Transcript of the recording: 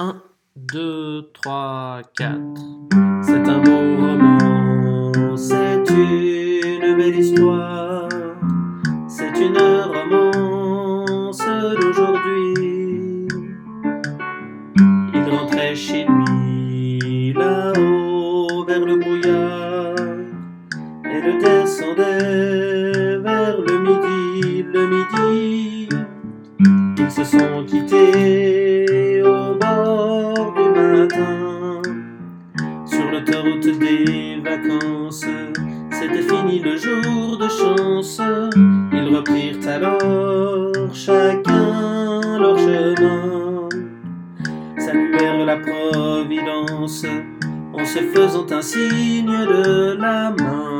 1, 2, 3, 4. C'est un beau roman, c'est une belle histoire, c'est une romance d'aujourd'hui. Il rentrait chez lui là-haut vers le brouillard et le descendait vers le midi, le midi. Ils se sont quittés l'autoroute des vacances. C'était fini le jour de chance. Ils reprirent alors chacun leur chemin. Saluèrent la Providence en se faisant un signe de la main.